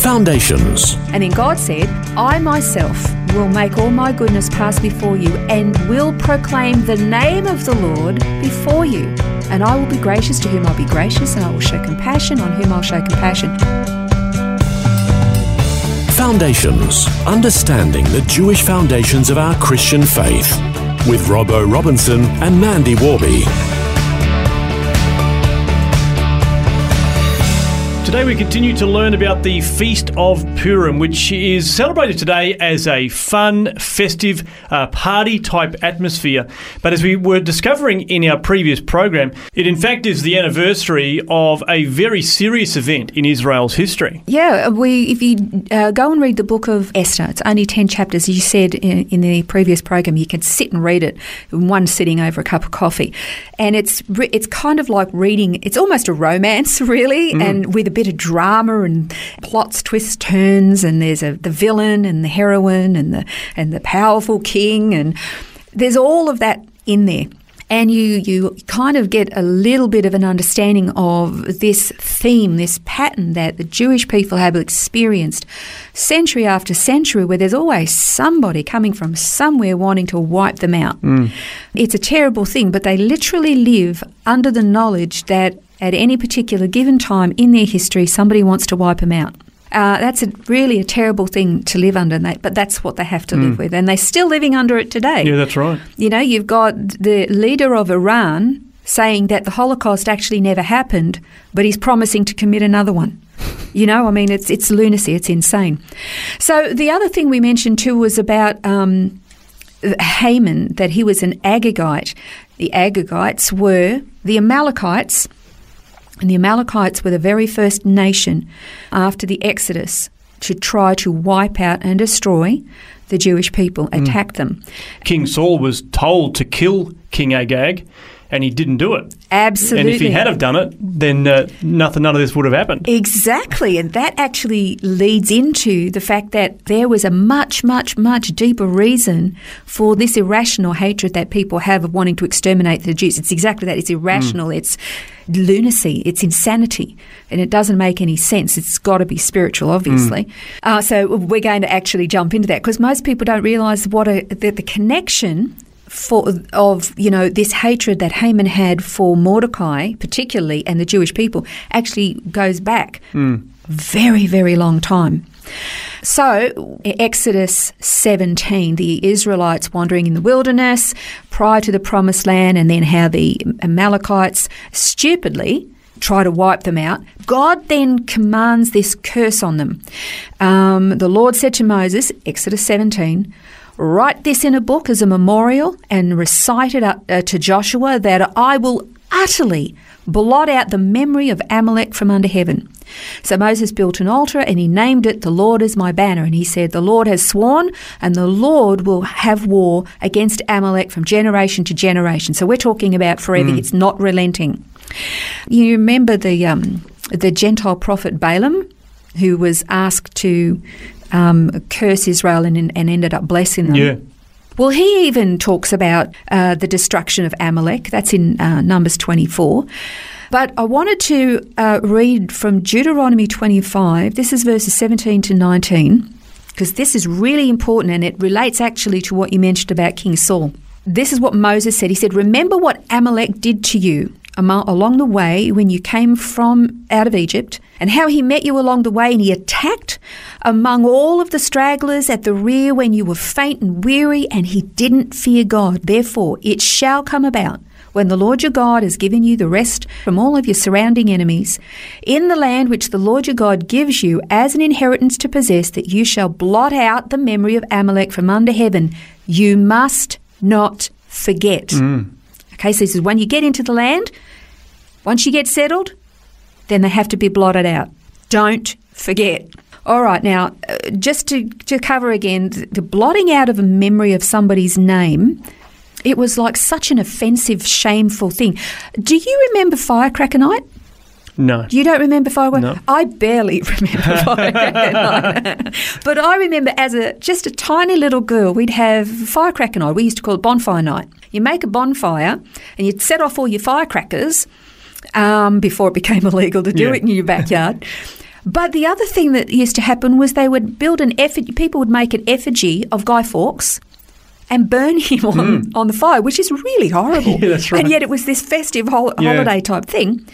Foundations. And then God said, I myself will make all my goodness pass before you and will proclaim the name of the Lord before you. And I will be gracious to whom I'll be gracious, and I will show compassion on whom I'll show compassion. Foundations. Understanding the Jewish foundations of our Christian faith. With Robbo Robinson and Mandy Warby. Today we continue to learn about the Feast of Purim, which is celebrated today as a fun, festive, uh, party type atmosphere. But as we were discovering in our previous program, it in fact is the anniversary of a very serious event in Israel's history. Yeah, we if you uh, go and read the book of Esther, it's only 10 chapters. You said in, in, the previous program you can sit and read it in one sitting over a cup of coffee. And it's it's kind of like reading, it's almost a romance, really, mm. and with a bit of drama and plots, twists, turns, and there's a, the villain and the heroine and the and the powerful king, and there's all of that in there. And you, you kind of get a little bit of an understanding of this theme, this pattern that the Jewish people have experienced century after century, where there's always somebody coming from somewhere wanting to wipe them out. Mm. It's a terrible thing, but they literally live under the knowledge that at any particular given time in their history, somebody wants to wipe them out. Uh, that's a, really a terrible thing to live under, but that's what they have to mm. live with. And they're still living under it today. Yeah, that's right. You know, you've got the leader of Iran saying that the Holocaust actually never happened, but he's promising to commit another one. You know, I mean, it's it's lunacy, it's insane. So the other thing we mentioned too was about um, Haman, that he was an Agagite. The Agagites were the Amalekites and the Amalekites were the very first nation after the Exodus to try to wipe out and destroy the Jewish people, mm. attack them. King Saul was told to kill King Agag and he didn't do it. Absolutely. And if he had have done it, then uh, nothing, none of this would have happened. Exactly, and that actually leads into the fact that there was a much, much, much deeper reason for this irrational hatred that people have of wanting to exterminate the Jews. It's exactly that. It's irrational. Mm. It's lunacy. It's insanity, and it doesn't make any sense. It's got to be spiritual, obviously. Mm. Uh, so we're going to actually jump into that because most people don't realise what a, the, the connection for, of you know this hatred that Haman had for Mordecai, particularly, and the Jewish people, actually goes back mm. very, very long time. So, Exodus 17, the Israelites wandering in the wilderness prior to the promised land, and then how the Amalekites stupidly try to wipe them out. God then commands this curse on them. Um, the Lord said to Moses, Exodus 17, Write this in a book as a memorial and recite it uh, to Joshua that I will utterly blot out the memory of Amalek from under heaven. So Moses built an altar and he named it, The Lord is my banner. And he said, The Lord has sworn, and the Lord will have war against Amalek from generation to generation. So we're talking about forever. Mm. It's not relenting. You remember the, um, the Gentile prophet Balaam, who was asked to um, curse Israel and, and ended up blessing them. Yeah. Well, he even talks about uh, the destruction of Amalek. That's in uh, Numbers 24. But I wanted to uh, read from Deuteronomy 25. This is verses 17 to 19, because this is really important and it relates actually to what you mentioned about King Saul. This is what Moses said. He said, Remember what Amalek did to you along the way when you came from out of Egypt, and how he met you along the way, and he attacked among all of the stragglers at the rear when you were faint and weary, and he didn't fear God. Therefore, it shall come about when the Lord your God has given you the rest from all of your surrounding enemies, in the land which the Lord your God gives you as an inheritance to possess, that you shall blot out the memory of Amalek from under heaven. You must not forget. Mm. Okay, so this is when you get into the land, once you get settled, then they have to be blotted out. Don't forget. All right, now, uh, just to, to cover again, th- the blotting out of a memory of somebody's name, it was like such an offensive, shameful thing. Do you remember Firecracker Night? No. You don't remember Firecracker? No. I barely remember Firecracker but I remember as a just a tiny little girl, we'd have Firecracker Night. We used to call it Bonfire Night. You make a bonfire and you'd set off all your firecrackers um, before it became illegal to do Yeah. it in your backyard. But the other thing that used to happen was they would build an effigy, people would make an effigy of Guy Fawkes and burn him on, on the fire, which is really horrible. Yeah, that's right. And yet it was this festive hol- Yeah. holiday type thing.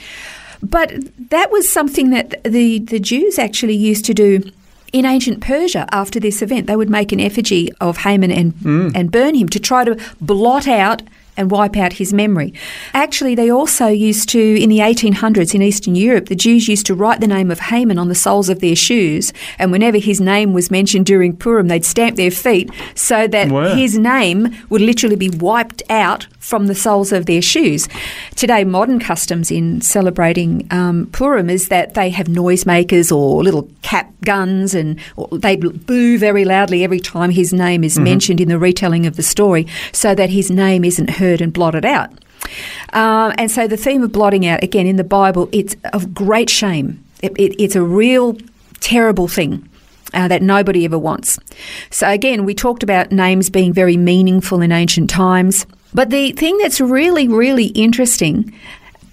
But that was something that the, the Jews actually used to do in ancient Persia after this event. They would make an effigy of Haman and, Hmm. and burn him to try to blot out and wipe out his memory. Actually, they also used to, in the 1800s in Eastern Europe, the Jews used to write the name of Haman on the soles of their shoes, and whenever his name was mentioned during Purim, they'd stamp their feet so that Wow. his name would literally be wiped out from the soles of their shoes. Today, modern customs in celebrating um, Purim is that they have noisemakers or little cap guns, and or they boo very loudly every time his name is mentioned in the retelling of the story, so that his name isn't heard and blotted out. Um, and so, the theme of blotting out, again, in the Bible, it's of great shame. It, it, it's a real terrible thing uh, that nobody ever wants. So, again, we talked about names being very meaningful in ancient times. But the thing that's really, really interesting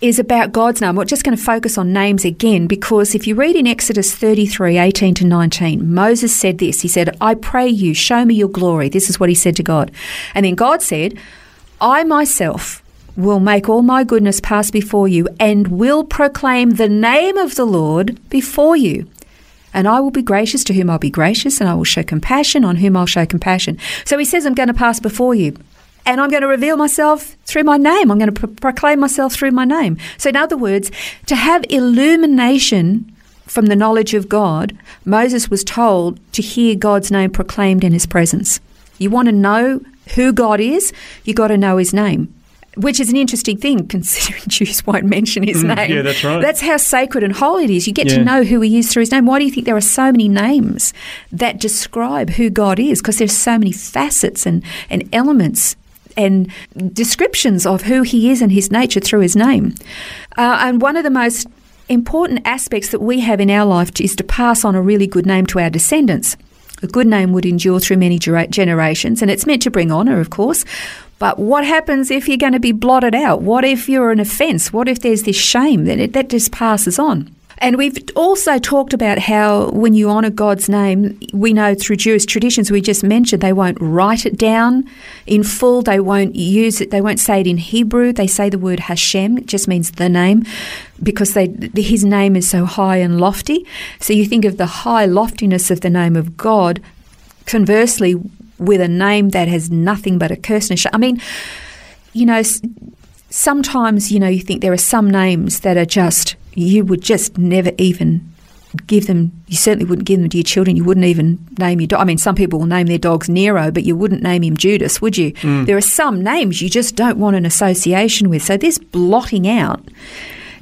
is about God's name. We're just going to focus on names again because if you read in Exodus 33 18 to 19, Moses said this He said, I pray you, show me your glory. This is what he said to God. And then God said, I myself will make all my goodness pass before you and will proclaim the name of the Lord before you. And I will be gracious to whom I'll be gracious, and I will show compassion on whom I'll show compassion. So he says, I'm going to pass before you. And I'm going to reveal myself through my name. I'm going to pro- proclaim myself through my name. So, in other words, to have illumination from the knowledge of God, Moses was told to hear God's name proclaimed in his presence. You want to know who God is, you got to know his name. Which is an interesting thing, considering Jews won't mention his hmm, name. yeah, that's right. That's how sacred and holy it is. You get Yeah. to know who he is through his name. Why do you think there are so many names that describe who God is? Because there's so many facets and, and elements and descriptions of who he is and his nature through his name. Uh, and one of the most important aspects that we have in our life is to pass on a really good name to our descendants. A good name would endure through many generations, and it's meant to bring honour, of course. But what happens if you're going to be blotted out? What if you're an offence? What if there's this shame? Then that just passes on. And we've also talked about how when you honour God's name, we know through Jewish traditions we just mentioned, they won't write it down in full. They won't use it. They won't say it in Hebrew. They say the word Hashem. It just means the name because they, His name is so high and lofty. So you think of the high loftiness of the name of God. Conversely, with a name that has nothing but a curse and a sh- I mean, you know, sometimes you know you think there are some names that are just you would just never even give them. You certainly wouldn't give them to your children. You wouldn't even name your dog. I mean, some people will name their dogs Nero, but you wouldn't name him Judas, would you? There are some names you just don't want an association with. So this blotting out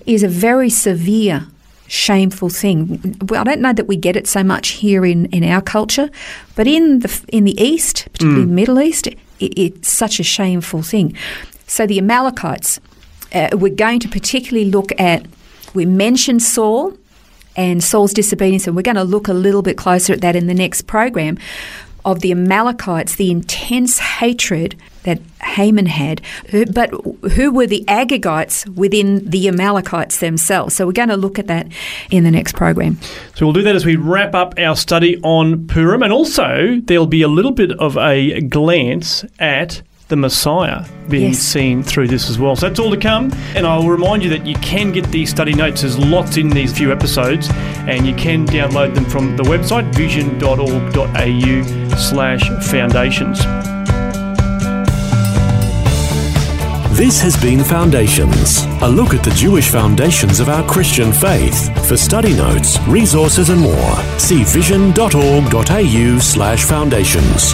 is a very severe. Shameful thing. Well, I don't know that we get it so much here in, in our culture, but in the in the East, particularly the Middle East, it, it's such a shameful thing. So the Amalekites, uh, we're going to particularly look at. We mentioned Saul and Saul's disobedience, and we're going to look a little bit closer at that in the next program of the Amalekites, the intense hatred that Haman had, but who were the Agagites within the Amalekites themselves? So we're going to look at that in the next program. So we'll do that as we wrap up our study on Purim, and also there'll be a little bit of a glance at the Messiah being Yes. seen through this as well. So that's all to come, and I'll remind you that you can get these study notes. There's lots in these few episodes, and you can download them from the website vision.org.au slash foundations. This has been Foundations, a look at the Jewish foundations of our Christian faith. For study notes, resources, and more, see vision.org.au slash foundations.